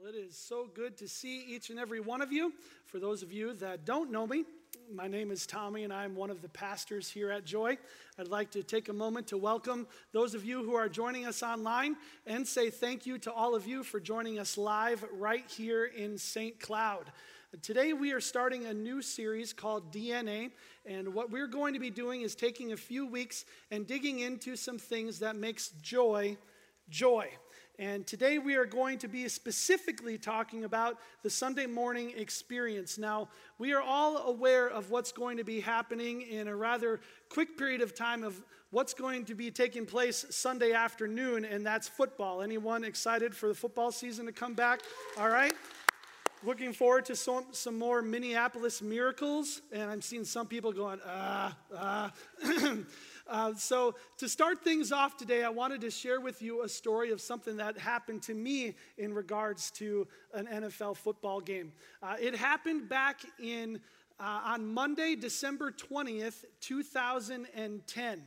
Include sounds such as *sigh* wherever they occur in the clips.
Well, it is so good to see each and every one of you. For those of you that don't know me, my name is Tommy, and I'm one of the pastors here at Joy. I'd like to take a moment to welcome those of you who are joining us online and say thank you to all of you for joining us live right here in St. Cloud. Today, we are starting a new series called DNA, and what we're going to be doing is taking a few weeks and digging into some things that makes joy joy. And today we are going to be specifically talking about the Sunday morning experience. Now, we are all aware of what's going to be happening in a rather quick period of time of what's going to be taking place Sunday afternoon, and that's football. Anyone excited for the football season to come back? All right. Looking forward to some, some more Minneapolis miracles, and I'm seeing some people going, ah, ah. *clears throat* Uh, so, to start things off today, I wanted to share with you a story of something that happened to me in regards to an NFL football game. Uh, it happened back in uh, on Monday, December 20th, 2010.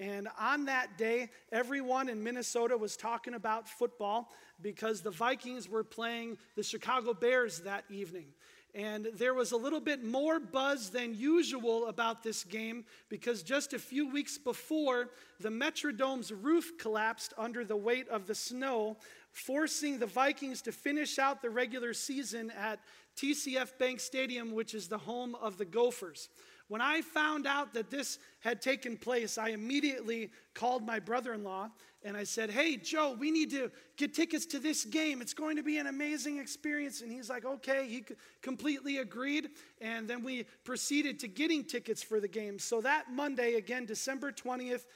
And on that day, everyone in Minnesota was talking about football because the Vikings were playing the Chicago Bears that evening. And there was a little bit more buzz than usual about this game because just a few weeks before, the Metrodome's roof collapsed under the weight of the snow, forcing the Vikings to finish out the regular season at TCF Bank Stadium, which is the home of the Gophers. When I found out that this had taken place, I immediately called my brother in law and I said, Hey, Joe, we need to get tickets to this game. It's going to be an amazing experience. And he's like, Okay. He completely agreed. And then we proceeded to getting tickets for the game. So that Monday, again, December 20th,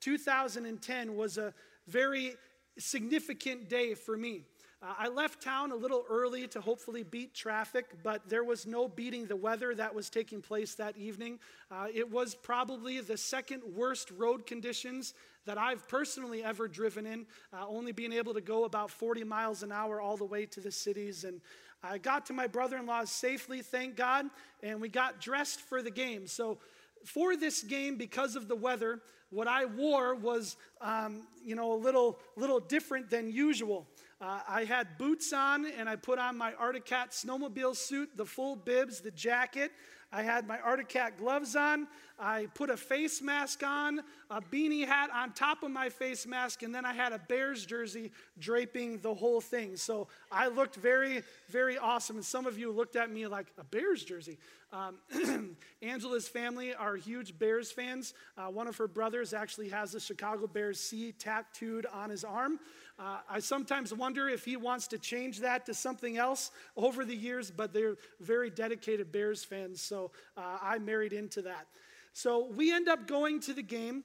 2010, was a very significant day for me. I left town a little early to hopefully beat traffic, but there was no beating the weather that was taking place that evening. Uh, it was probably the second worst road conditions that I've personally ever driven in, uh, only being able to go about 40 miles an hour all the way to the cities. And I got to my brother in law's safely, thank God, and we got dressed for the game. So, for this game, because of the weather, what I wore was, um, you know, a little, little different than usual. Uh, I had boots on and I put on my Arctic Cat snowmobile suit, the full bibs, the jacket. I had my Arctic Cat gloves on. I put a face mask on, a beanie hat on top of my face mask, and then I had a Bears jersey draping the whole thing. So I looked very, very awesome. And some of you looked at me like, a Bears jersey. Um, *clears throat* Angela's family are huge Bears fans. Uh, one of her brothers actually has the Chicago Bears C tattooed on his arm. Uh, I sometimes wonder if he wants to change that to something else over the years, but they're very dedicated Bears fans, so uh, I married into that. So we end up going to the game,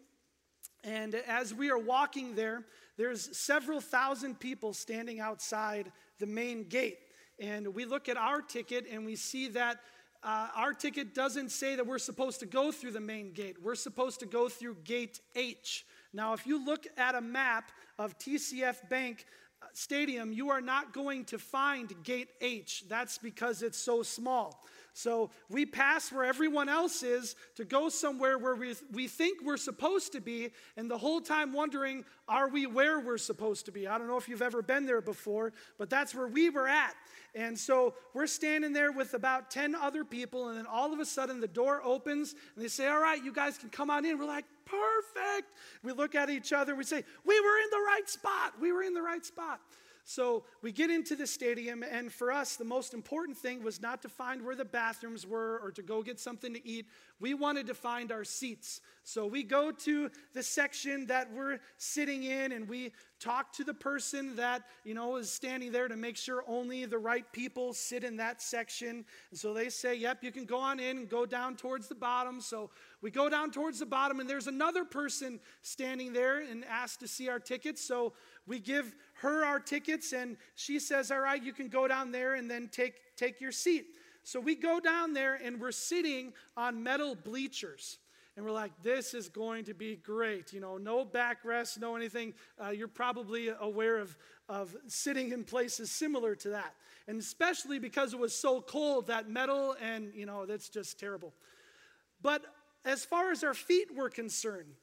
and as we are walking there, there's several thousand people standing outside the main gate. And we look at our ticket and we see that uh, our ticket doesn't say that we're supposed to go through the main gate. We're supposed to go through gate H. Now, if you look at a map of TCF Bank uh, Stadium, you are not going to find gate H. That's because it's so small. So we pass where everyone else is to go somewhere where we, we think we're supposed to be, and the whole time wondering, are we where we're supposed to be? I don't know if you've ever been there before, but that's where we were at. And so we're standing there with about 10 other people, and then all of a sudden the door opens, and they say, All right, you guys can come on in. We're like, Perfect. We look at each other, we say, We were in the right spot. We were in the right spot. So we get into the stadium, and for us, the most important thing was not to find where the bathrooms were or to go get something to eat. We wanted to find our seats. So we go to the section that we're sitting in, and we talk to the person that, you know, is standing there to make sure only the right people sit in that section. And so they say, Yep, you can go on in and go down towards the bottom. So we go down towards the bottom, and there's another person standing there and asked to see our tickets. So we give her our tickets, and she says, All right, you can go down there and then take, take your seat. So we go down there, and we're sitting on metal bleachers. And we're like, this is going to be great. You know, no backrest, no anything. Uh, you're probably aware of, of sitting in places similar to that. And especially because it was so cold, that metal, and, you know, that's just terrible. But as far as our feet were concerned,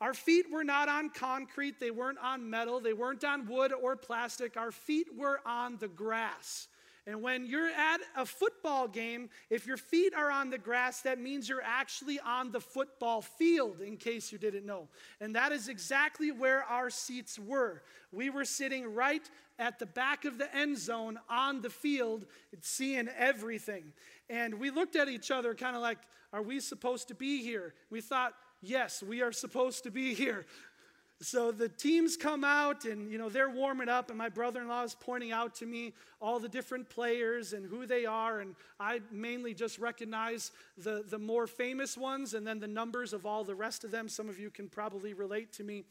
Our feet were not on concrete, they weren't on metal, they weren't on wood or plastic. Our feet were on the grass. And when you're at a football game, if your feet are on the grass, that means you're actually on the football field, in case you didn't know. And that is exactly where our seats were. We were sitting right at the back of the end zone on the field, seeing everything. And we looked at each other kind of like, are we supposed to be here? We thought, yes, we are supposed to be here. So the teams come out and you know they're warming up and my brother-in-law is pointing out to me all the different players and who they are and I mainly just recognize the the more famous ones and then the numbers of all the rest of them some of you can probably relate to me.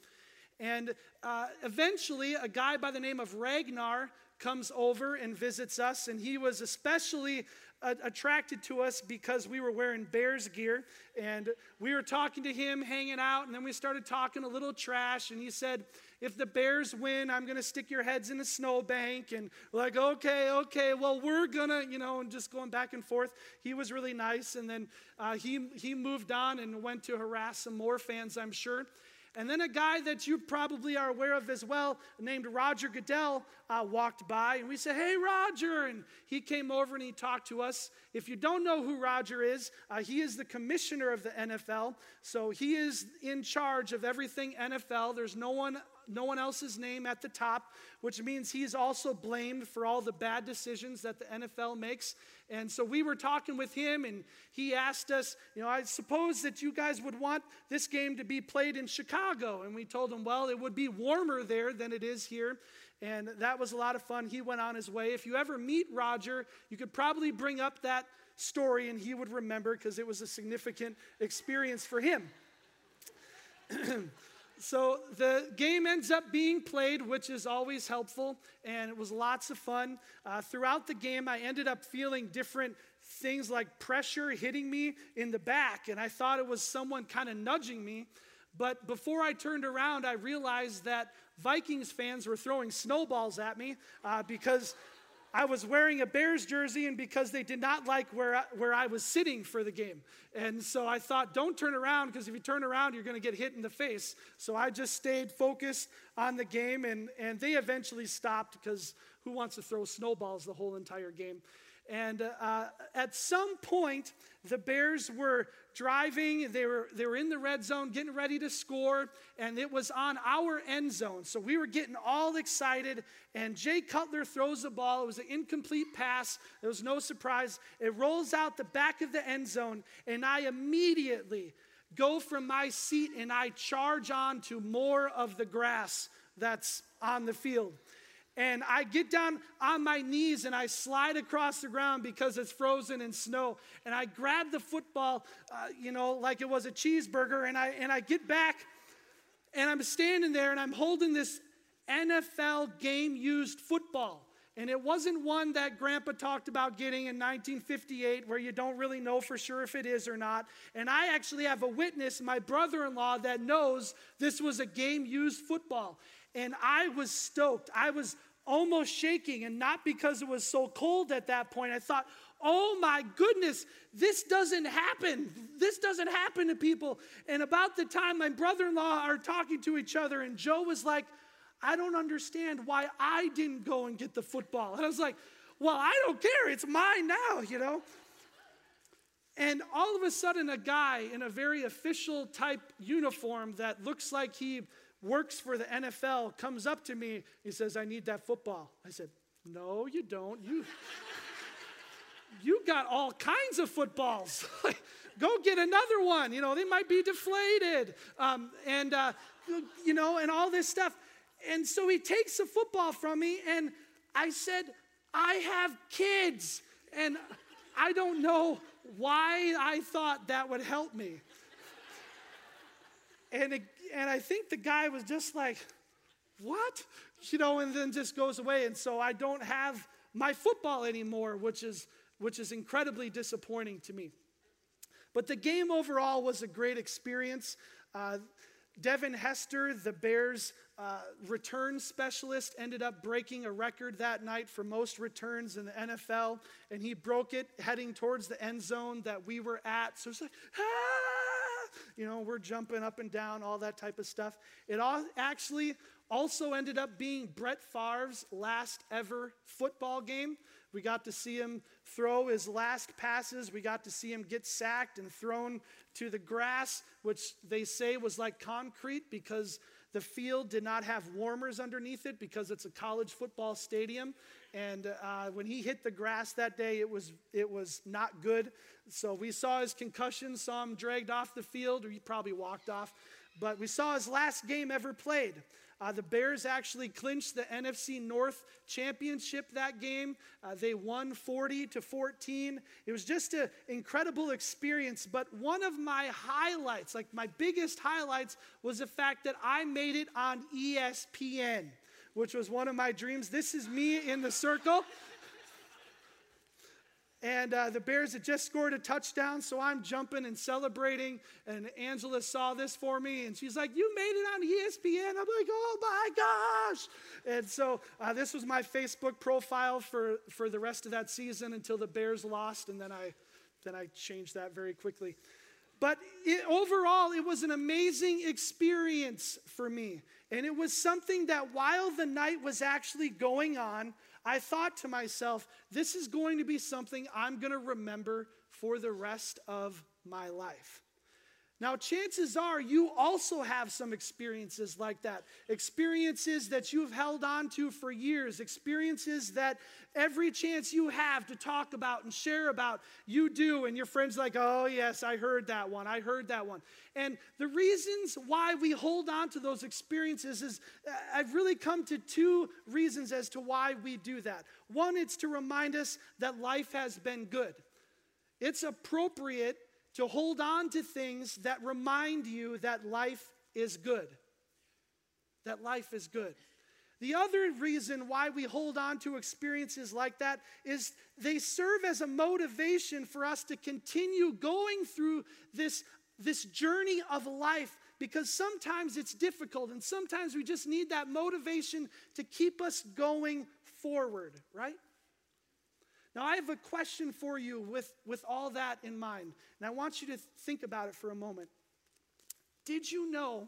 And uh, eventually a guy by the name of Ragnar comes over and visits us and he was especially attracted to us because we were wearing Bears gear. And we were talking to him, hanging out, and then we started talking a little trash. And he said, If the Bears win, I'm going to stick your heads in a snowbank. And like, okay, okay, well, we're going to, you know, and just going back and forth. He was really nice. And then uh, he, he moved on and went to harass some more fans, I'm sure. And then a guy that you probably are aware of as well, named Roger Goodell, uh, walked by, and we said, Hey, Roger. And he came over and he talked to us. If you don't know who Roger is, uh, he is the commissioner of the NFL. So he is in charge of everything NFL. There's no one no one else's name at the top, which means he's also blamed for all the bad decisions that the NFL makes. And so we were talking with him, and he asked us, you know, I suppose that you guys would want this game to be played in Chicago. And we told him, well, it would be warmer there than it is here. And that was a lot of fun. He went on his way. If you ever meet Roger, you could probably bring up that story and he would remember because it was a significant experience for him. *clears throat* So the game ends up being played, which is always helpful, and it was lots of fun. Uh, throughout the game, I ended up feeling different things like pressure hitting me in the back, and I thought it was someone kind of nudging me. But before I turned around, I realized that Vikings fans were throwing snowballs at me uh, because I was wearing a Bears jersey and because they did not like where I, where I was sitting for the game. And so I thought, don't turn around because if you turn around, you're going to get hit in the face. So I just stayed focused on the game and, and they eventually stopped because who wants to throw snowballs the whole entire game? And uh, at some point, the Bears were driving, they were, they were in the red zone, getting ready to score, and it was on our end zone. So we were getting all excited, and Jay Cutler throws the ball. It was an incomplete pass. There was no surprise. It rolls out the back of the end zone, and I immediately go from my seat and I charge on to more of the grass that's on the field. And I get down on my knees and I slide across the ground because it's frozen in snow. And I grab the football, uh, you know, like it was a cheeseburger. And I, and I get back and I'm standing there and I'm holding this NFL game used football. And it wasn't one that Grandpa talked about getting in 1958, where you don't really know for sure if it is or not. And I actually have a witness, my brother in law, that knows this was a game used football. And I was stoked. I was almost shaking, and not because it was so cold at that point. I thought, oh my goodness, this doesn't happen. This doesn't happen to people. And about the time my brother in law are talking to each other, and Joe was like, I don't understand why I didn't go and get the football. And I was like, well, I don't care. It's mine now, you know? And all of a sudden, a guy in a very official type uniform that looks like he works for the NFL comes up to me. He says, I need that football. I said, No, you don't. You, you got all kinds of footballs. *laughs* Go get another one. You know, they might be deflated. Um, and, uh, you know, and all this stuff. And so he takes the football from me, and I said, I have kids. And I don't know why I thought that would help me. And, it, and I think the guy was just like, what? You know, and then just goes away. And so I don't have my football anymore, which is, which is incredibly disappointing to me. But the game overall was a great experience. Uh, Devin Hester, the Bears' uh, return specialist, ended up breaking a record that night for most returns in the NFL, and he broke it heading towards the end zone that we were at. So it's like, ah! You know, we're jumping up and down, all that type of stuff. It all actually also ended up being Brett Favre's last ever football game. We got to see him throw his last passes. We got to see him get sacked and thrown to the grass, which they say was like concrete because the field did not have warmers underneath it because it's a college football stadium. And uh, when he hit the grass that day, it was, it was not good. So we saw his concussion, saw him dragged off the field, or he probably walked off. But we saw his last game ever played. Uh, the Bears actually clinched the NFC North championship that game. Uh, they won 40 to 14. It was just an incredible experience. But one of my highlights, like my biggest highlights, was the fact that I made it on ESPN, which was one of my dreams. This is me in the circle. And uh, the Bears had just scored a touchdown, so I'm jumping and celebrating. And Angela saw this for me, and she's like, You made it on ESPN. I'm like, Oh my gosh. And so uh, this was my Facebook profile for, for the rest of that season until the Bears lost, and then I, then I changed that very quickly. But it, overall, it was an amazing experience for me. And it was something that while the night was actually going on, I thought to myself, this is going to be something I'm going to remember for the rest of my life. Now, chances are you also have some experiences like that. Experiences that you've held on to for years. Experiences that every chance you have to talk about and share about, you do. And your friend's like, oh, yes, I heard that one. I heard that one. And the reasons why we hold on to those experiences is uh, I've really come to two reasons as to why we do that. One, it's to remind us that life has been good. It's appropriate to hold on to things that remind you that life is good. That life is good. The other reason why we hold on to experiences like that is they serve as a motivation for us to continue going through this, this journey of life because sometimes it's difficult and sometimes we just need that motivation to keep us going forward, right? Now, I have a question for you with, with all that in mind, and I want you to think about it for a moment. Did you know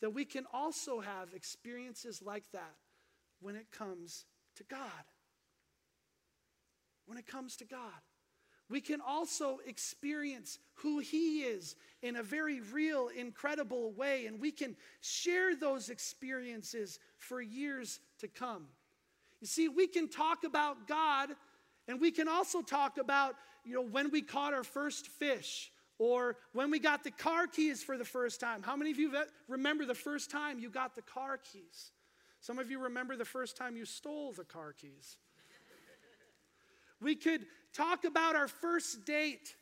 that we can also have experiences like that when it comes to God? When it comes to God. We can also experience who He is in a very real, incredible way, and we can share those experiences for years to come. You see, we can talk about God and we can also talk about, you know, when we caught our first fish or when we got the car keys for the first time. How many of you remember the first time you got the car keys? Some of you remember the first time you stole the car keys. we could talk about our first date,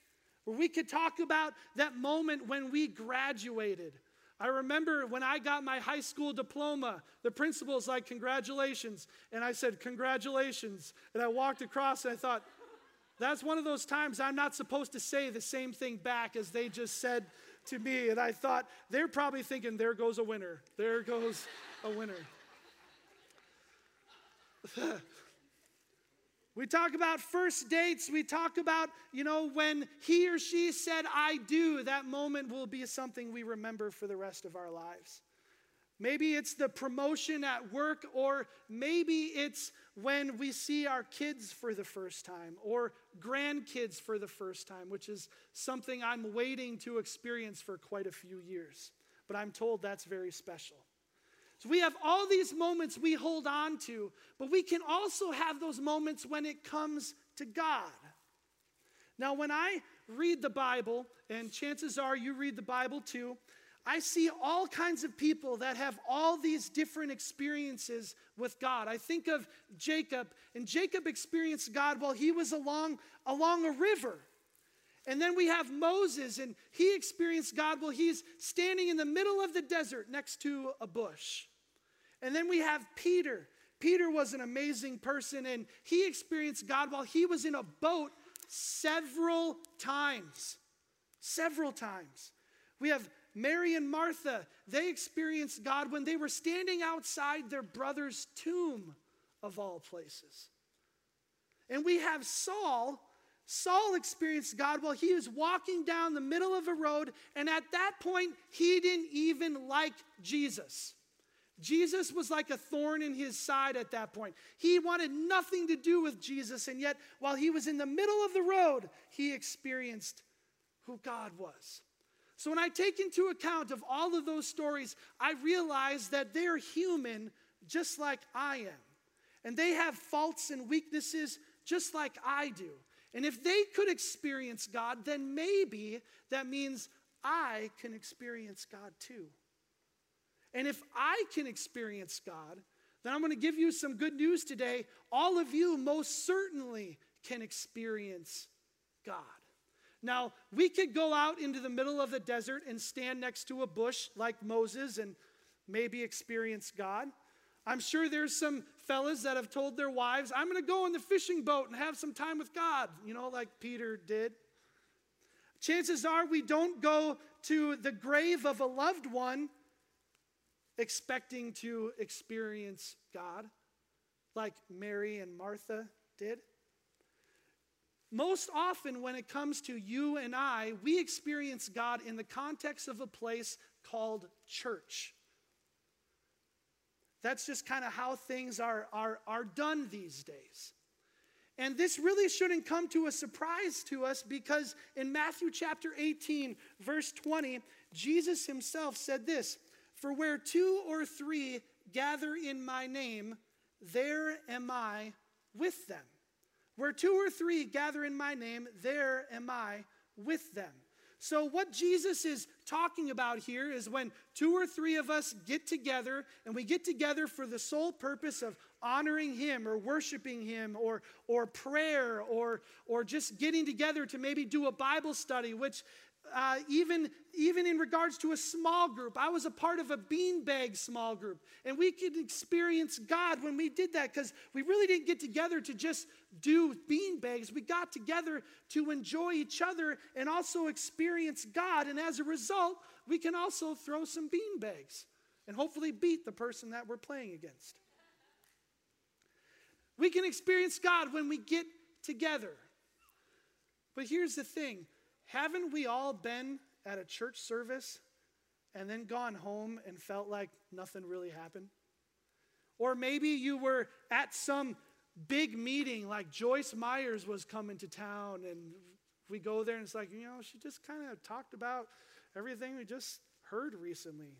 or we could talk about that moment when we graduated. I remember when I got my high school diploma, the principal's like, Congratulations. And I said, Congratulations. And I walked across and I thought, That's one of those times I'm not supposed to say the same thing back as they just said to me. And I thought, They're probably thinking, There goes a winner. There goes a winner. *laughs* We talk about first dates. We talk about, you know, when he or she said, I do, that moment will be something we remember for the rest of our lives. Maybe it's the promotion at work, or maybe it's when we see our kids for the first time, or grandkids for the first time, which is something I'm waiting to experience for quite a few years. But I'm told that's very special. So we have all these moments we hold on to, but we can also have those moments when it comes to God. Now, when I read the Bible, and chances are you read the Bible too, I see all kinds of people that have all these different experiences with God. I think of Jacob, and Jacob experienced God while he was along, along a river. And then we have Moses, and he experienced God while he's standing in the middle of the desert next to a bush. And then we have Peter. Peter was an amazing person, and he experienced God while he was in a boat several times. Several times. We have Mary and Martha. They experienced God when they were standing outside their brother's tomb, of all places. And we have Saul, Saul experienced God while he was walking down the middle of a road, and at that point, he didn't even like Jesus. Jesus was like a thorn in his side at that point. He wanted nothing to do with Jesus, and yet, while he was in the middle of the road, he experienced who God was. So, when I take into account of all of those stories, I realize that they're human just like I am. And they have faults and weaknesses just like I do. And if they could experience God, then maybe that means I can experience God too. And if I can experience God, then I'm going to give you some good news today. All of you most certainly can experience God. Now, we could go out into the middle of the desert and stand next to a bush like Moses and maybe experience God. I'm sure there's some fellas that have told their wives, I'm going to go in the fishing boat and have some time with God, you know, like Peter did. Chances are we don't go to the grave of a loved one expecting to experience God like Mary and Martha did. Most often, when it comes to you and I, we experience God in the context of a place called church. That's just kind of how things are, are, are done these days. And this really shouldn't come to a surprise to us because in Matthew chapter 18, verse 20, Jesus himself said this For where two or three gather in my name, there am I with them. Where two or three gather in my name, there am I with them. So, what Jesus is talking about here is when two or three of us get together and we get together for the sole purpose of honoring Him or worshiping Him or, or prayer or, or just getting together to maybe do a Bible study, which uh, even, even in regards to a small group. I was a part of a beanbag small group, and we could experience God when we did that because we really didn't get together to just do beanbags. We got together to enjoy each other and also experience God, and as a result, we can also throw some beanbags and hopefully beat the person that we're playing against. We can experience God when we get together. But here's the thing haven't we all been at a church service and then gone home and felt like nothing really happened? Or maybe you were at some big meeting, like Joyce Myers was coming to town, and we go there and it's like, you know, she just kind of talked about everything we just heard recently.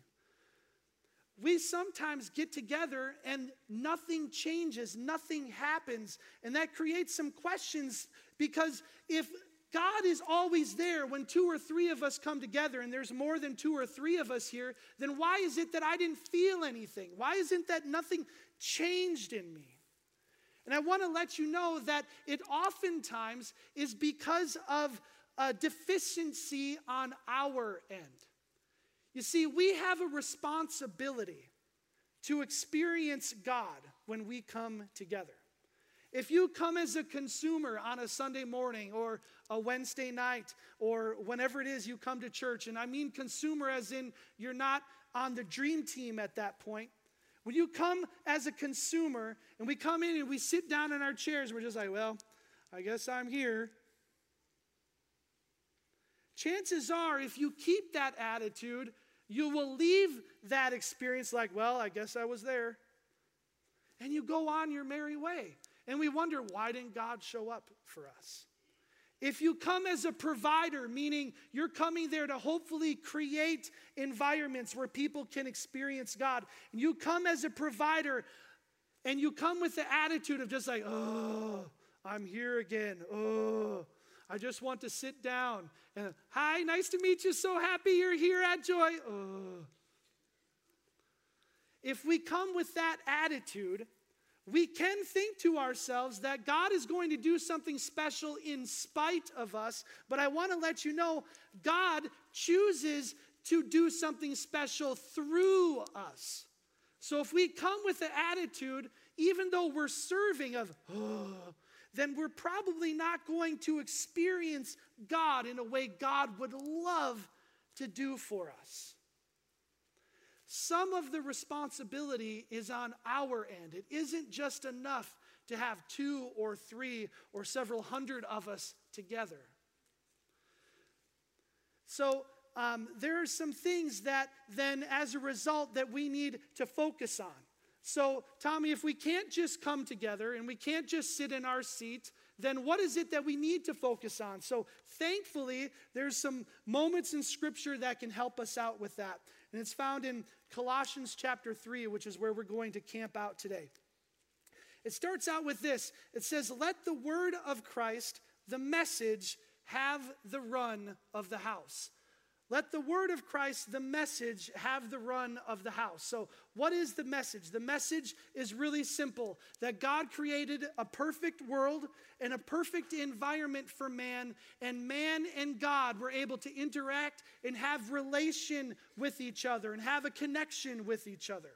We sometimes get together and nothing changes, nothing happens, and that creates some questions because if God is always there when two or three of us come together, and there's more than two or three of us here, then why is it that I didn't feel anything? Why isn't that nothing changed in me? And I want to let you know that it oftentimes is because of a deficiency on our end. You see, we have a responsibility to experience God when we come together. If you come as a consumer on a Sunday morning or a Wednesday night or whenever it is you come to church, and I mean consumer as in you're not on the dream team at that point. When you come as a consumer and we come in and we sit down in our chairs, we're just like, well, I guess I'm here. Chances are, if you keep that attitude, you will leave that experience like, well, I guess I was there. And you go on your merry way. And we wonder, why didn't God show up for us? If you come as a provider, meaning you're coming there to hopefully create environments where people can experience God, and you come as a provider and you come with the attitude of just like, oh, I'm here again. Oh, I just want to sit down. And hi, nice to meet you. So happy you're here at Joy. Oh. If we come with that attitude, we can think to ourselves that God is going to do something special in spite of us, but I want to let you know God chooses to do something special through us. So if we come with the attitude, even though we're serving of, oh, then we're probably not going to experience God in a way God would love to do for us. Some of the responsibility is on our end. It isn't just enough to have two or three or several hundred of us together. So um, there are some things that then, as a result, that we need to focus on. So, Tommy, if we can't just come together and we can't just sit in our seat, then what is it that we need to focus on? So, thankfully, there's some moments in Scripture that can help us out with that. And it's found in Colossians chapter 3, which is where we're going to camp out today. It starts out with this it says, Let the word of Christ, the message, have the run of the house. Let the word of Christ, the message, have the run of the house. So, what is the message? The message is really simple that God created a perfect world and a perfect environment for man, and man and God were able to interact and have relation with each other and have a connection with each other.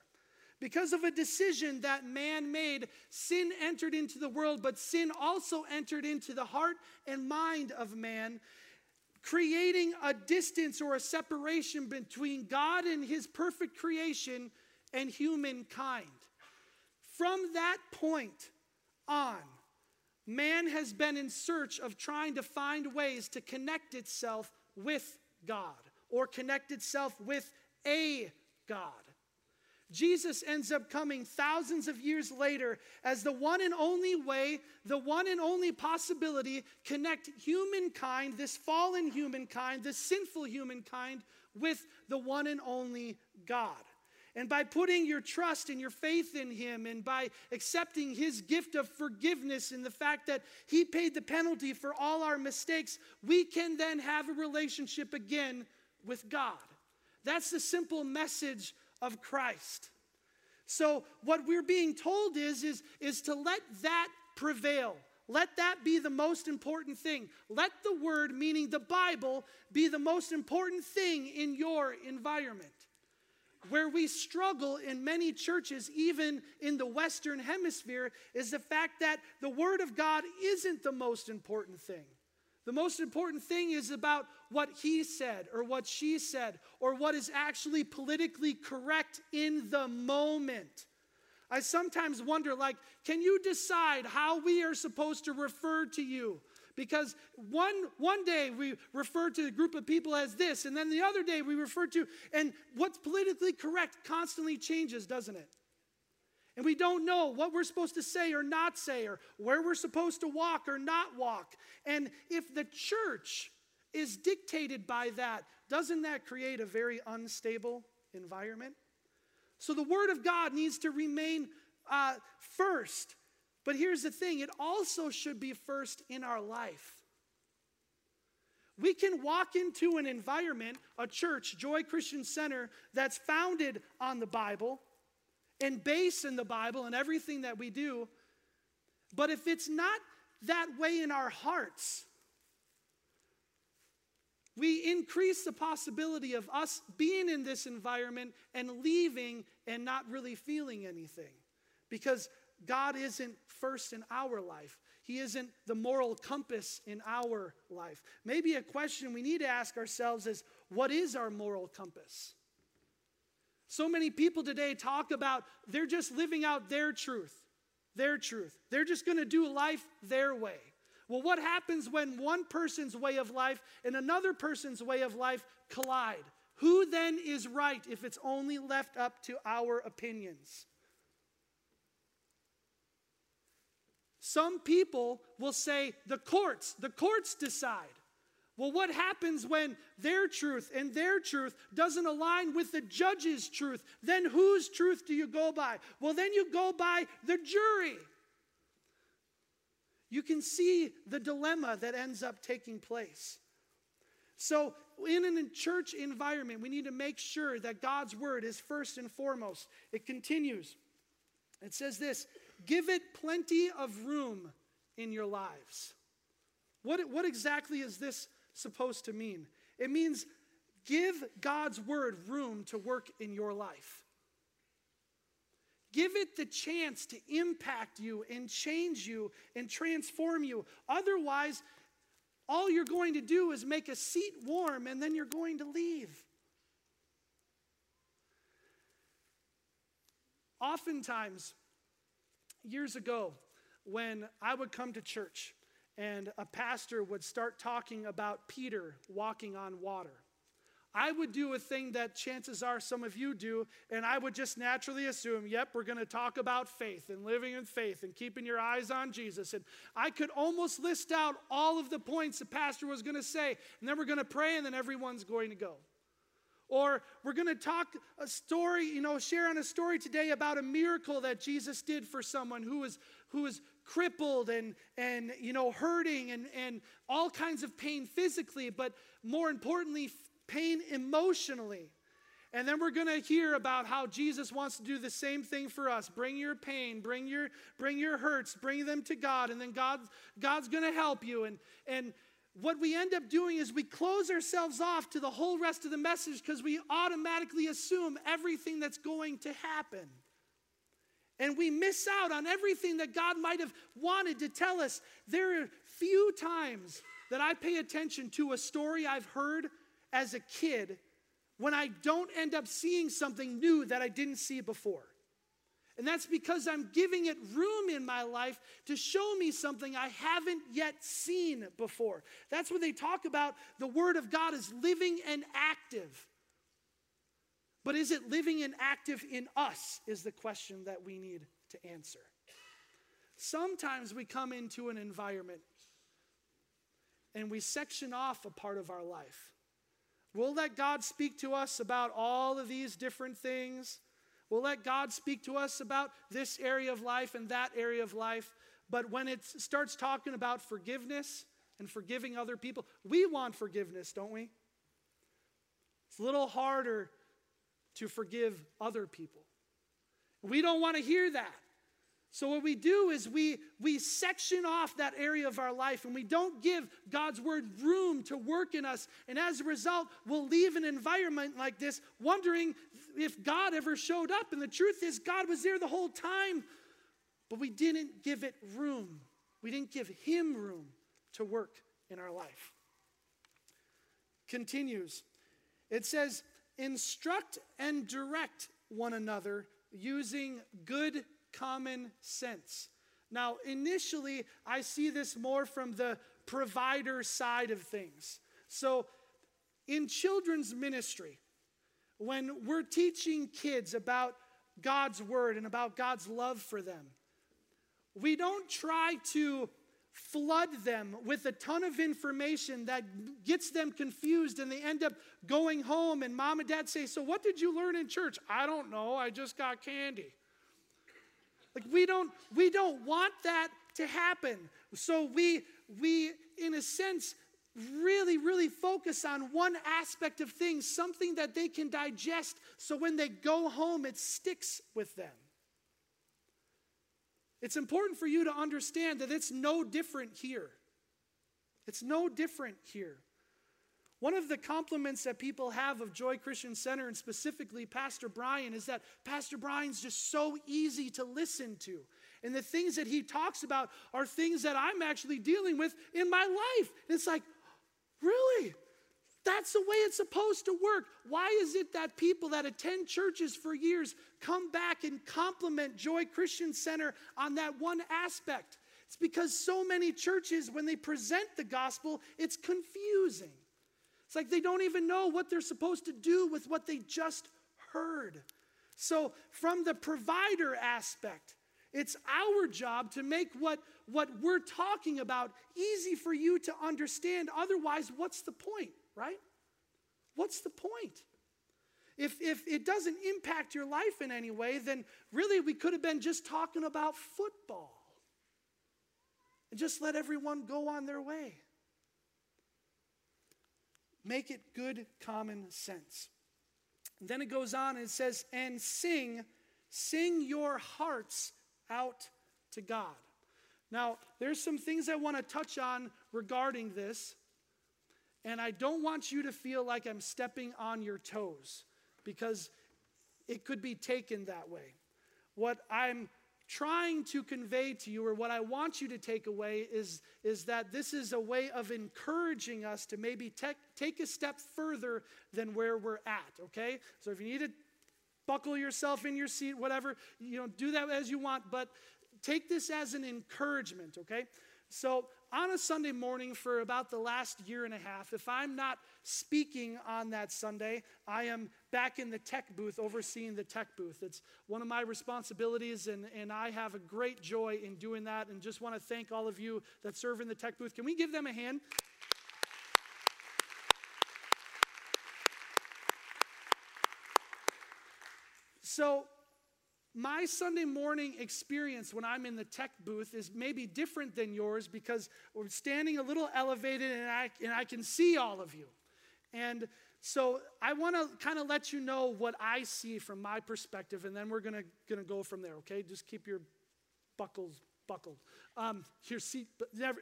Because of a decision that man made, sin entered into the world, but sin also entered into the heart and mind of man creating a distance or a separation between God and his perfect creation and humankind. From that point on, man has been in search of trying to find ways to connect itself with God or connect itself with a God. Jesus ends up coming thousands of years later as the one and only way, the one and only possibility connect humankind, this fallen humankind, this sinful humankind, with the one and only God. And by putting your trust and your faith in Him, and by accepting His gift of forgiveness and the fact that He paid the penalty for all our mistakes, we can then have a relationship again with God. That's the simple message of Christ. So, what we're being told is, is, is to let that prevail. Let that be the most important thing. Let the word, meaning the Bible, be the most important thing in your environment. Where we struggle in many churches, even in the Western Hemisphere, is the fact that the Word of God isn't the most important thing. The most important thing is about what he said or what she said or what is actually politically correct in the moment. I sometimes wonder like can you decide how we are supposed to refer to you? Because one, one day we refer to a group of people as this, and then the other day we refer to, and what's politically correct constantly changes, doesn't it? And we don't know what we're supposed to say or not say, or where we're supposed to walk or not walk. And if the church is dictated by that, doesn't that create a very unstable environment? So the Word of God needs to remain uh, first. But here's the thing it also should be first in our life. We can walk into an environment, a church, Joy Christian Center, that's founded on the Bible and base in the Bible and everything that we do. But if it's not that way in our hearts, we increase the possibility of us being in this environment and leaving and not really feeling anything because God isn't first in our life. He isn't the moral compass in our life. Maybe a question we need to ask ourselves is what is our moral compass? So many people today talk about they're just living out their truth, their truth. They're just going to do life their way. Well, what happens when one person's way of life and another person's way of life collide? Who then is right if it's only left up to our opinions? Some people will say the courts, the courts decide. Well, what happens when their truth and their truth doesn't align with the judge's truth? Then whose truth do you go by? Well, then you go by the jury. You can see the dilemma that ends up taking place. So, in a church environment, we need to make sure that God's word is first and foremost. It continues. It says this give it plenty of room in your lives. What, what exactly is this supposed to mean? It means give God's word room to work in your life. Give it the chance to impact you and change you and transform you. Otherwise, all you're going to do is make a seat warm and then you're going to leave. Oftentimes, years ago, when I would come to church and a pastor would start talking about Peter walking on water. I would do a thing that chances are some of you do, and I would just naturally assume, yep, we're going to talk about faith and living in faith and keeping your eyes on Jesus. And I could almost list out all of the points the pastor was going to say, and then we're going to pray, and then everyone's going to go. Or we're going to talk a story, you know, share on a story today about a miracle that Jesus did for someone who was who was crippled and and you know hurting and and all kinds of pain physically, but more importantly, pain emotionally. And then we're going to hear about how Jesus wants to do the same thing for us. Bring your pain, bring your bring your hurts, bring them to God, and then God God's going to help you. And and what we end up doing is we close ourselves off to the whole rest of the message because we automatically assume everything that's going to happen. And we miss out on everything that God might have wanted to tell us. There are few times that I pay attention to a story I've heard as a kid when I don't end up seeing something new that I didn't see before. And that's because I'm giving it room in my life to show me something I haven't yet seen before. That's what they talk about the Word of God is living and active. But is it living and active in us? Is the question that we need to answer. Sometimes we come into an environment and we section off a part of our life. We'll let God speak to us about all of these different things. We'll let God speak to us about this area of life and that area of life. But when it starts talking about forgiveness and forgiving other people, we want forgiveness, don't we? It's a little harder to forgive other people. We don't want to hear that. So what we do is we we section off that area of our life and we don't give God's word room to work in us and as a result we'll leave an environment like this wondering if God ever showed up and the truth is God was there the whole time but we didn't give it room. We didn't give him room to work in our life. Continues. It says instruct and direct one another using good common sense. Now, initially, I see this more from the provider side of things. So, in children's ministry, when we're teaching kids about God's word and about God's love for them, we don't try to flood them with a ton of information that gets them confused and they end up going home and mom and dad say, So, what did you learn in church? I don't know. I just got candy. Like we don't we don't want that to happen. So we we in a sense really really focus on one aspect of things, something that they can digest so when they go home it sticks with them. It's important for you to understand that it's no different here. It's no different here. One of the compliments that people have of Joy Christian Center and specifically Pastor Brian is that Pastor Brian's just so easy to listen to. And the things that he talks about are things that I'm actually dealing with in my life. And it's like, really? That's the way it's supposed to work. Why is it that people that attend churches for years come back and compliment Joy Christian Center on that one aspect? It's because so many churches, when they present the gospel, it's confusing. It's like they don't even know what they're supposed to do with what they just heard. So, from the provider aspect, it's our job to make what, what we're talking about easy for you to understand. Otherwise, what's the point, right? What's the point? If, if it doesn't impact your life in any way, then really we could have been just talking about football and just let everyone go on their way. Make it good common sense. And then it goes on and it says, and sing, sing your hearts out to God. Now, there's some things I want to touch on regarding this, and I don't want you to feel like I'm stepping on your toes because it could be taken that way. What I'm trying to convey to you, or what I want you to take away, is, is that this is a way of encouraging us to maybe te- take a step further than where we're at, okay? So if you need to buckle yourself in your seat, whatever, you know, do that as you want, but take this as an encouragement, okay? So, on a Sunday morning for about the last year and a half, if I'm not speaking on that Sunday, I am back in the tech booth overseeing the tech booth. It's one of my responsibilities, and, and I have a great joy in doing that. And just want to thank all of you that serve in the tech booth. Can we give them a hand? So, my Sunday morning experience when I'm in the tech booth is maybe different than yours because we're standing a little elevated and I, and I can see all of you. And so I want to kind of let you know what I see from my perspective, and then we're going to go from there, okay? Just keep your buckles buckled. Um, your seat, but never,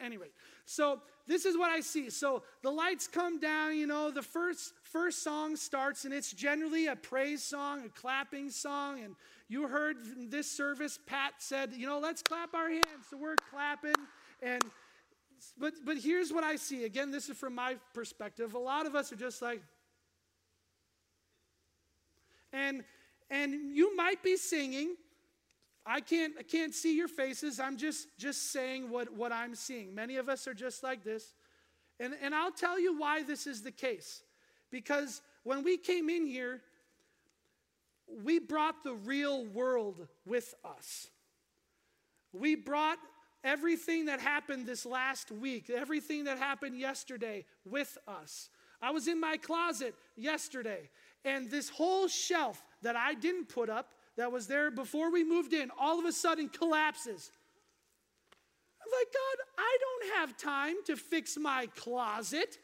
anyway. So this is what I see. So the lights come down, you know, the first first song starts, and it's generally a praise song, a clapping song. And you heard this service, Pat said, you know, let's clap our hands. So we're clapping. And but but here's what I see. Again, this is from my perspective. A lot of us are just like, and and you might be singing I can't, I can't see your faces. I'm just, just saying what, what I'm seeing. Many of us are just like this. And, and I'll tell you why this is the case. Because when we came in here, we brought the real world with us. We brought everything that happened this last week, everything that happened yesterday with us. I was in my closet yesterday, and this whole shelf that I didn't put up that was there before we moved in all of a sudden collapses. I'm like, God, I don't have time to fix my closet.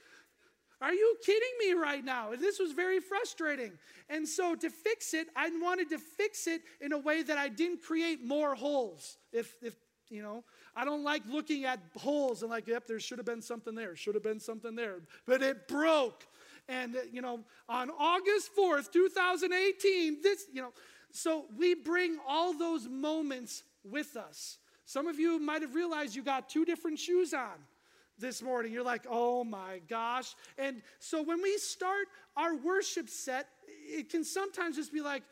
Are you kidding me right now? This was very frustrating. And so to fix it, I wanted to fix it in a way that I didn't create more holes. If, if you know, I don't like looking at holes and like, yep, there should have been something there, should have been something there. But it broke. And, uh, you know, on August 4th, 2018, this, you know, so we bring all those moments with us. Some of you might have realized you got two different shoes on this morning. You're like, oh my gosh. And so when we start our worship set, it can sometimes just be like,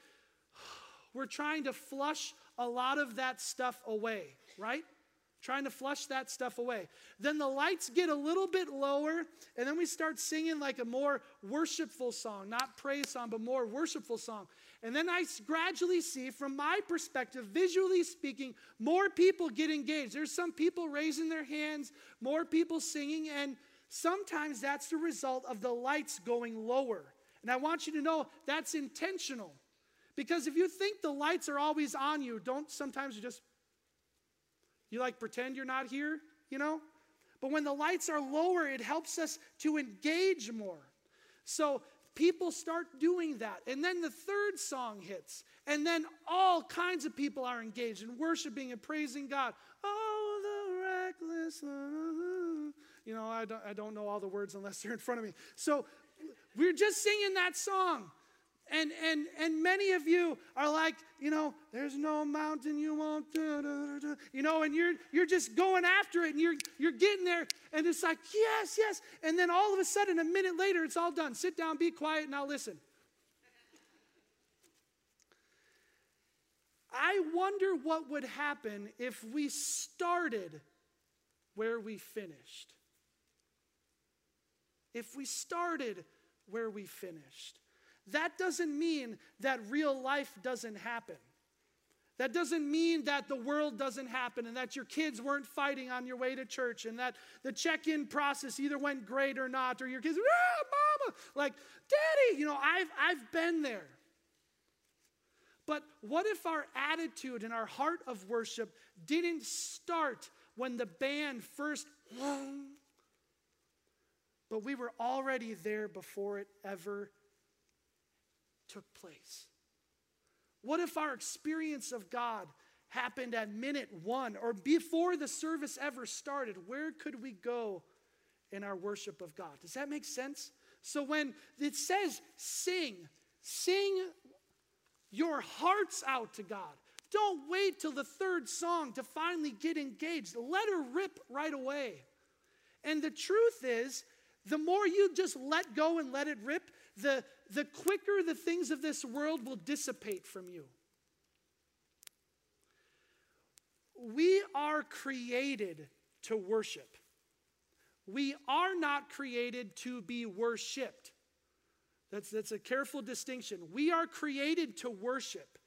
*sighs* we're trying to flush a lot of that stuff away, right? Trying to flush that stuff away. Then the lights get a little bit lower, and then we start singing like a more worshipful song, not praise song, but more worshipful song. And then I gradually see, from my perspective, visually speaking, more people get engaged. There's some people raising their hands, more people singing, and sometimes that's the result of the lights going lower. And I want you to know that's intentional. Because if you think the lights are always on you, don't sometimes you just, you like pretend you're not here, you know? But when the lights are lower, it helps us to engage more. So people start doing that. And then the third song hits. And then all kinds of people are engaged in worshiping and praising God. Oh, the reckless. You know, I don't, I don't know all the words unless they're in front of me. So we're just singing that song. And, and, and many of you are like, you know, there's no mountain you won't, do, you know, and you're, you're just going after it and you're, you're getting there and it's like, yes, yes. And then all of a sudden, a minute later, it's all done. Sit down, be quiet, now listen. I wonder what would happen if we started where we finished. If we started where we finished. That doesn't mean that real life doesn't happen. That doesn't mean that the world doesn't happen and that your kids weren't fighting on your way to church and that the check in process either went great or not, or your kids, ah, mama, like, daddy, you know, I've, I've been there. But what if our attitude and our heart of worship didn't start when the band first, but we were already there before it ever took place? What if our experience of God happened at minute one or before the service ever started? Where could we go in our worship of God? Does that make sense? So when it says sing, sing your hearts out to God. Don't wait till the third song to finally get engaged. Let her rip right away. And the truth is, the more you just let go and let it rip, the, the quicker the things of this world will dissipate from you. we are created to worship. We are not created to be worshiped. That's, that's a careful distinction. We are created to worship.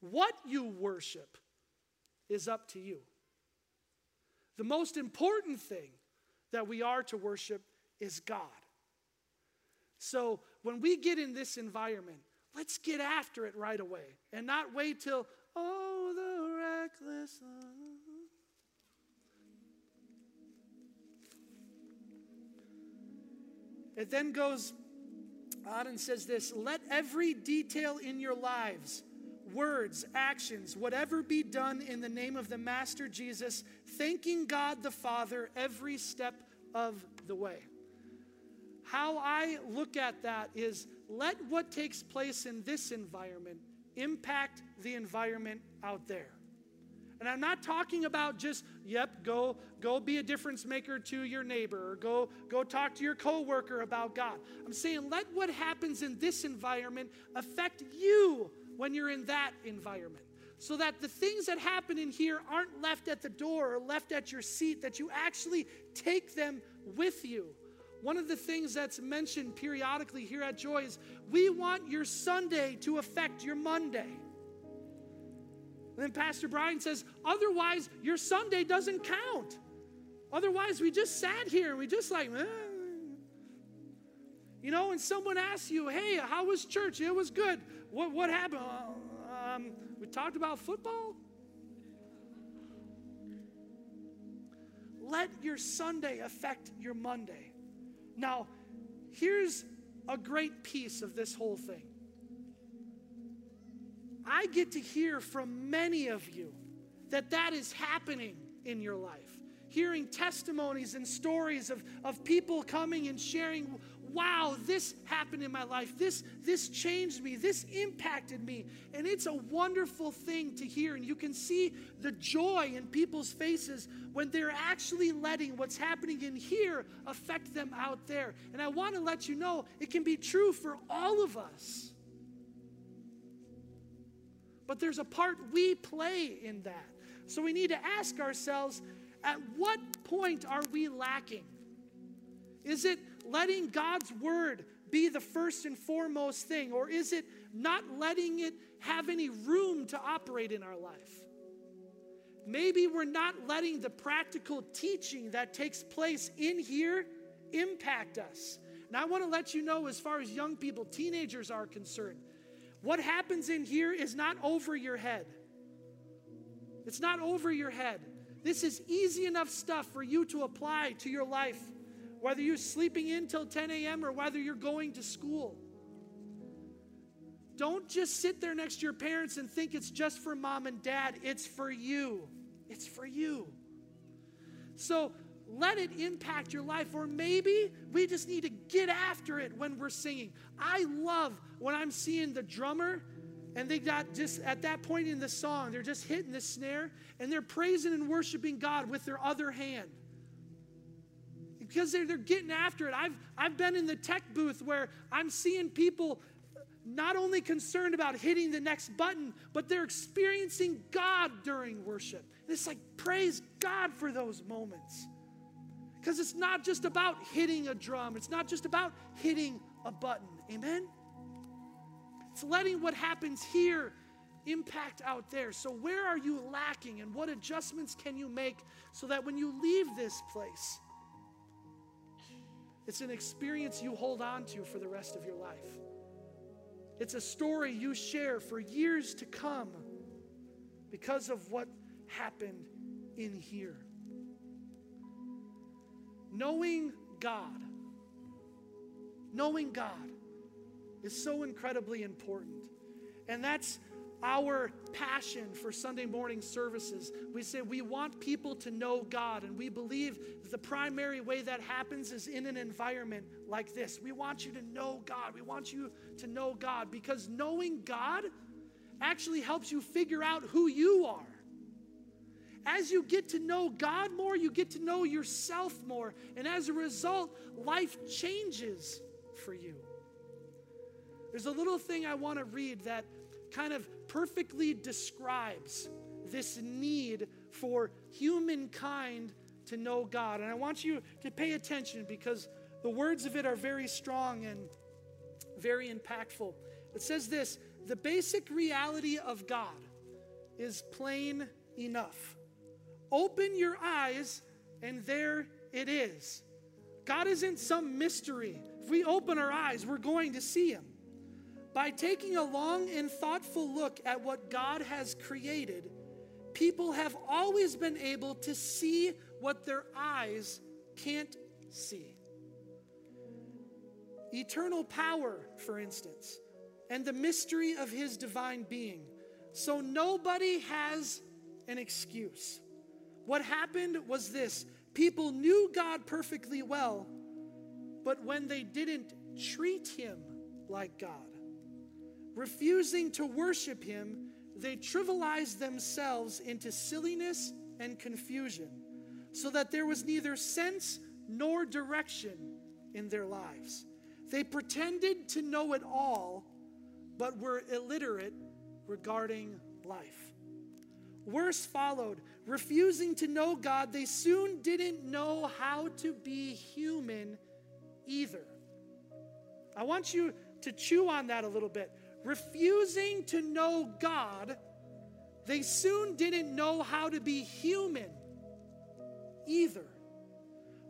What you worship is up to you. The most important thing that we are to worship is God. So when we get in this environment, let's get after it right away and not wait till, oh, the reckless. It then goes on and says this let every detail in your lives, words, actions, whatever be done in the name of the Master Jesus, thanking God the Father every step of the way. How I look at that is let what takes place in this environment impact the environment out there. And I'm not talking about just, yep, go, go be a difference maker to your neighbor or go, go talk to your coworker about God. I'm saying let what happens in this environment affect you when you're in that environment. So that the things that happen in here aren't left at the door or left at your seat, that you actually take them with you. One of the things that's mentioned periodically here at Joy is we want your Sunday to affect your Monday. And then Pastor Brian says, otherwise, your Sunday doesn't count. Otherwise, we just sat here and we just like, eh. you know, and someone asks you, hey, how was church? It was good. What, what happened? Um, we talked about football. Let your Sunday affect your Monday. Now, here's a great piece of this whole thing. I get to hear from many of you that that is happening in your life. Hearing testimonies and stories of, of people coming and sharing wow, this happened in my life. This, this changed me. This impacted me. And it's a wonderful thing to hear. And you can see the joy in people's faces when they're actually letting what's happening in here affect them out there. And I want to let you know it can be true for all of us. But there's a part we play in that. So we need to ask ourselves at what point are we lacking? Is it letting God's word be the first and foremost thing? Or is it not letting it have any room to operate in our life? Maybe we're not letting the practical teaching that takes place in here impact us. And I want to let you know, as far as young people, teenagers are concerned, what happens in here is not over your head. It's not over your head. This is easy enough stuff for you to apply to your life whether you're sleeping in till 10 a.m. or whether you're going to school. Don't just sit there next to your parents and think it's just for mom and dad. It's for you. It's for you. So let it impact your life. Or maybe we just need to get after it when we're singing. I love when I'm seeing the drummer and they got just at that point in the song, they're just hitting the snare and they're praising and worshiping God with their other hand because they're, they're getting after it. I've, I've been in the tech booth where I'm seeing people not only concerned about hitting the next button, but they're experiencing God during worship. And it's like, praise God for those moments. Because it's not just about hitting a drum, it's not just about hitting a button. Amen? It's letting what happens here impact out there. So, where are you lacking, and what adjustments can you make so that when you leave this place, it's an experience you hold on to for the rest of your life. It's a story you share for years to come because of what happened in here. Knowing God, knowing God is so incredibly important. And that's our passion for Sunday morning services. We say we want people to know God, and we believe the primary way that happens is in an environment like this. We want you to know God. We want you to know God because knowing God actually helps you figure out who you are. As you get to know God more, you get to know yourself more. And as a result, life changes for you. There's a little thing I want to read that kind of perfectly describes this need for humankind to know God. And I want you to pay attention because the words of it are very strong and very impactful. It says this the basic reality of God is plain enough. Open your eyes, and there it is. God isn't some mystery. If we open our eyes, we're going to see Him. By taking a long and thoughtful look at what God has created, people have always been able to see what their eyes can't see. Eternal power, for instance, and the mystery of His divine being. So nobody has an excuse. What happened was this people knew God perfectly well, but when they didn't treat Him like God, refusing to worship Him, they trivialized themselves into silliness and confusion, so that there was neither sense nor direction in their lives. They pretended to know it all, but were illiterate regarding life. Worse followed. Refusing to know God, they soon didn't know how to be human either. I want you to chew on that a little bit. Refusing to know God, they soon didn't know how to be human either.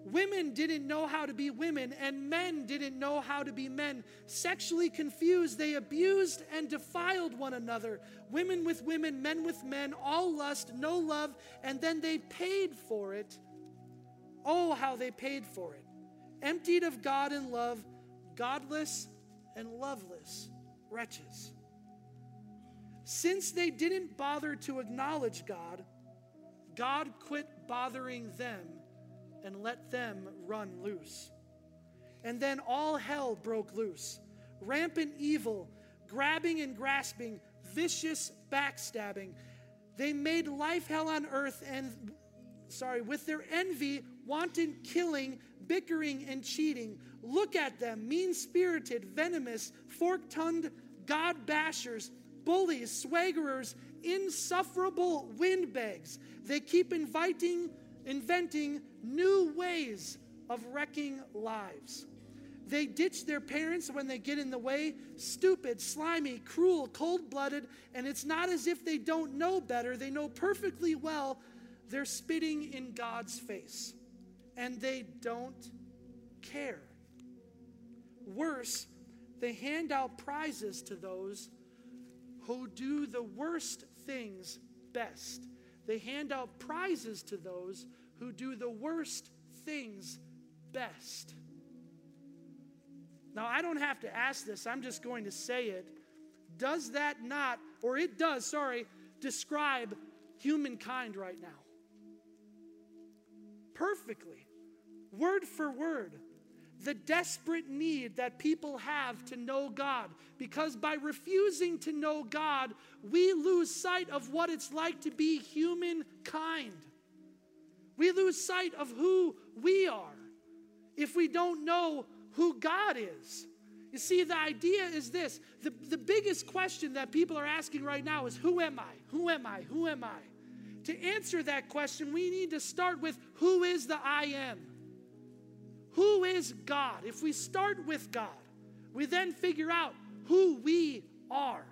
Women didn't know how to be women, and men didn't know how to be men. Sexually confused, they abused and defiled one another. Women with women, men with men, all lust, no love, and then they paid for it. Oh, how they paid for it. Emptied of God and love, godless and loveless wretches. Since they didn't bother to acknowledge God, God quit bothering them and let them run loose. And then all hell broke loose. Rampant evil, grabbing and grasping, vicious backstabbing. They made life hell on earth and, sorry, with their envy, wanton killing, bickering, and cheating. Look at them, mean spirited, venomous, fork tongued God bashers, bullies, swaggerers, insufferable windbags. They keep inviting inventing new ways of wrecking lives. They ditch their parents when they get in the way, stupid, slimy, cruel, cold blooded, and it's not as if they don't know better. They know perfectly well they're spitting in God's face, and they don't care. Worse, they hand out prizes to those who do the worst things best. They hand out prizes to those who do the worst things best. Now, I don't have to ask this, I'm just going to say it. Does that not, or it does, sorry, describe humankind right now? Perfectly, word for word the desperate need that people have to know God. Because by refusing to know God, we lose sight of what it's like to be humankind. We lose sight of who we are if we don't know who God is. You see, the idea is this the, the biggest question that people are asking right now is Who am I? Who am I? Who am I? To answer that question, we need to start with Who is the I am? Who is God? If we start with God, we then figure out who we are.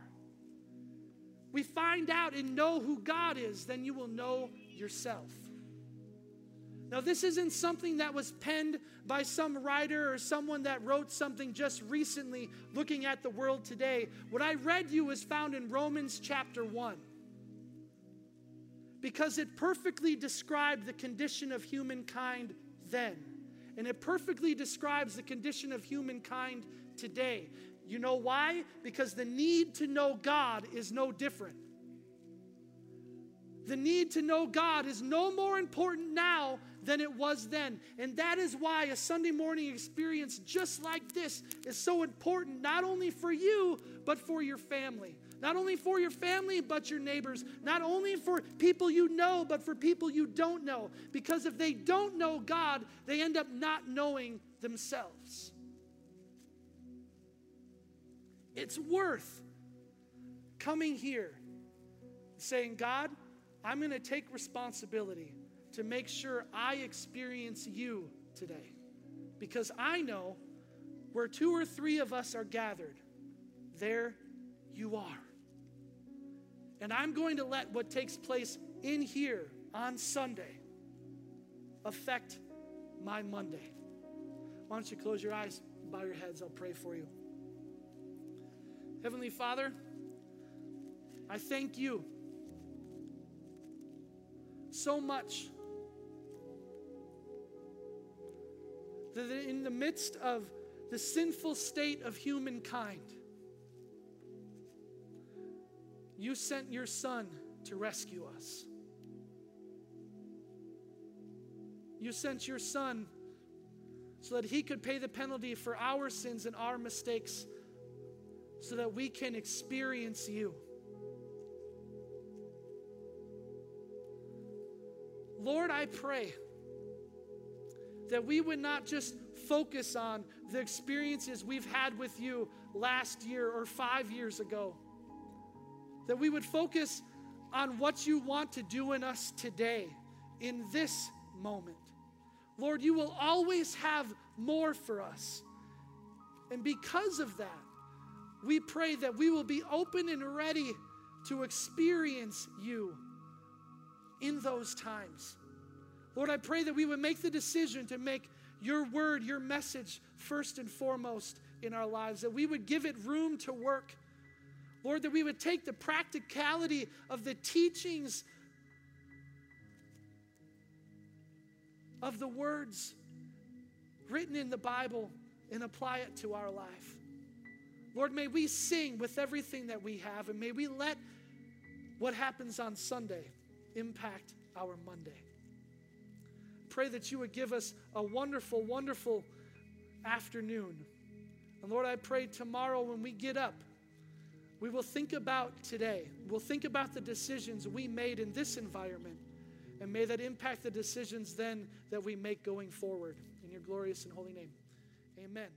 We find out and know who God is, then you will know yourself. Now, this isn't something that was penned by some writer or someone that wrote something just recently looking at the world today. What I read you is found in Romans chapter 1 because it perfectly described the condition of humankind then. And it perfectly describes the condition of humankind today. You know why? Because the need to know God is no different. The need to know God is no more important now than it was then. And that is why a Sunday morning experience just like this is so important, not only for you, but for your family. Not only for your family, but your neighbors. Not only for people you know, but for people you don't know. Because if they don't know God, they end up not knowing themselves. It's worth coming here saying, God, I'm going to take responsibility to make sure I experience you today. Because I know where two or three of us are gathered, there you are. And I'm going to let what takes place in here on Sunday affect my Monday. Why don't you close your eyes, bow your heads, I'll pray for you. Heavenly Father, I thank you so much that in the midst of the sinful state of humankind, you sent your Son to rescue us. You sent your Son so that He could pay the penalty for our sins and our mistakes, so that we can experience you. Lord, I pray that we would not just focus on the experiences we've had with you last year or five years ago, that we would focus on what you want to do in us today, in this moment. Lord, you will always have more for us. And because of that, we pray that we will be open and ready to experience you in those times. Lord, I pray that we would make the decision to make your word, your message, first and foremost in our lives, that we would give it room to work. Lord, that we would take the practicality of the teachings of the words written in the Bible and apply it to our life. Lord, may we sing with everything that we have, and may we let what happens on Sunday impact our Monday. Pray that you would give us a wonderful, wonderful afternoon. And Lord, I pray tomorrow when we get up, we will think about today. We'll think about the decisions we made in this environment. And may that impact the decisions then that we make going forward. In your glorious and holy name. Amen.